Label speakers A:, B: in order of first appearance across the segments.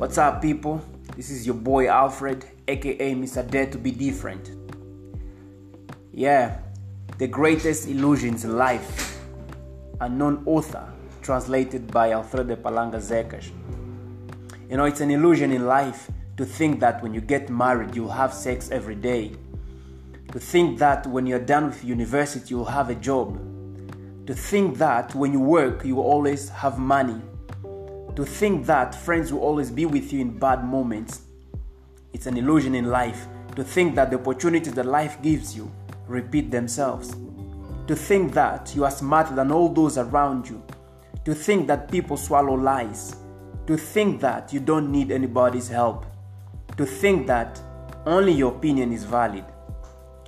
A: What's up, people? This is your boy Alfred, aka Mr. Dare to Be Different. Yeah, the greatest illusions in life. Unknown author, translated by Alfredo Palanga Zekas. You know, it's an illusion in life to think that when you get married, you'll have sex every day. To think that when you're done with university, you'll have a job. To think that when you work, you will always have money. To think that friends will always be with you in bad moments. It's an illusion in life to think that the opportunities that life gives you repeat themselves. To think that you are smarter than all those around you. To think that people swallow lies. To think that you don't need anybody's help. To think that only your opinion is valid.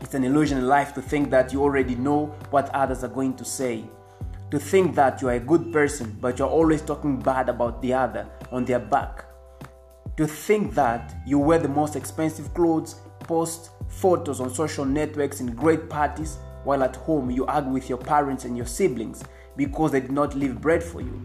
A: It's an illusion in life to think that you already know what others are going to say. To think that you are a good person, but you're always talking bad about the other on their back. To think that you wear the most expensive clothes, post photos on social networks in great parties, while at home you argue with your parents and your siblings because they did not leave bread for you.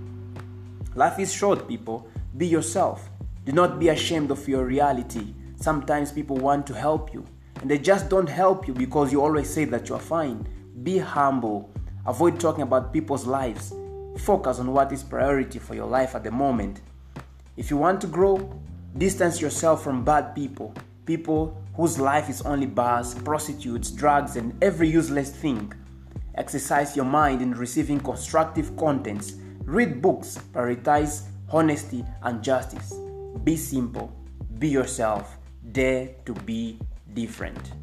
A: Life is short, people. Be yourself. Do not be ashamed of your reality. Sometimes people want to help you, and they just don't help you because you always say that you're fine. Be humble. Avoid talking about people's lives. Focus on what is priority for your life at the moment. If you want to grow, distance yourself from bad people, people whose life is only bars, prostitutes, drugs, and every useless thing. Exercise your mind in receiving constructive contents. Read books, prioritize honesty and justice. Be simple, be yourself, dare to be different.